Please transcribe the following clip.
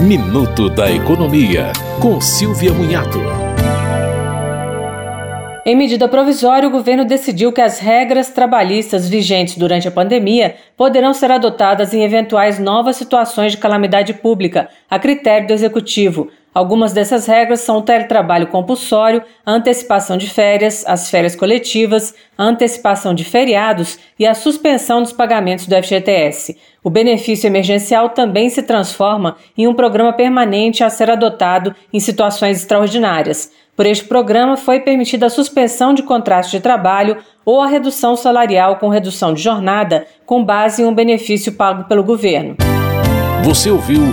Minuto da Economia, com Silvia Munhato. Em medida provisória, o governo decidiu que as regras trabalhistas vigentes durante a pandemia poderão ser adotadas em eventuais novas situações de calamidade pública, a critério do executivo. Algumas dessas regras são o teletrabalho compulsório, a antecipação de férias, as férias coletivas, a antecipação de feriados e a suspensão dos pagamentos do FGTS. O benefício emergencial também se transforma em um programa permanente a ser adotado em situações extraordinárias. Por este programa, foi permitida a suspensão de contratos de trabalho ou a redução salarial com redução de jornada, com base em um benefício pago pelo governo. Você ouviu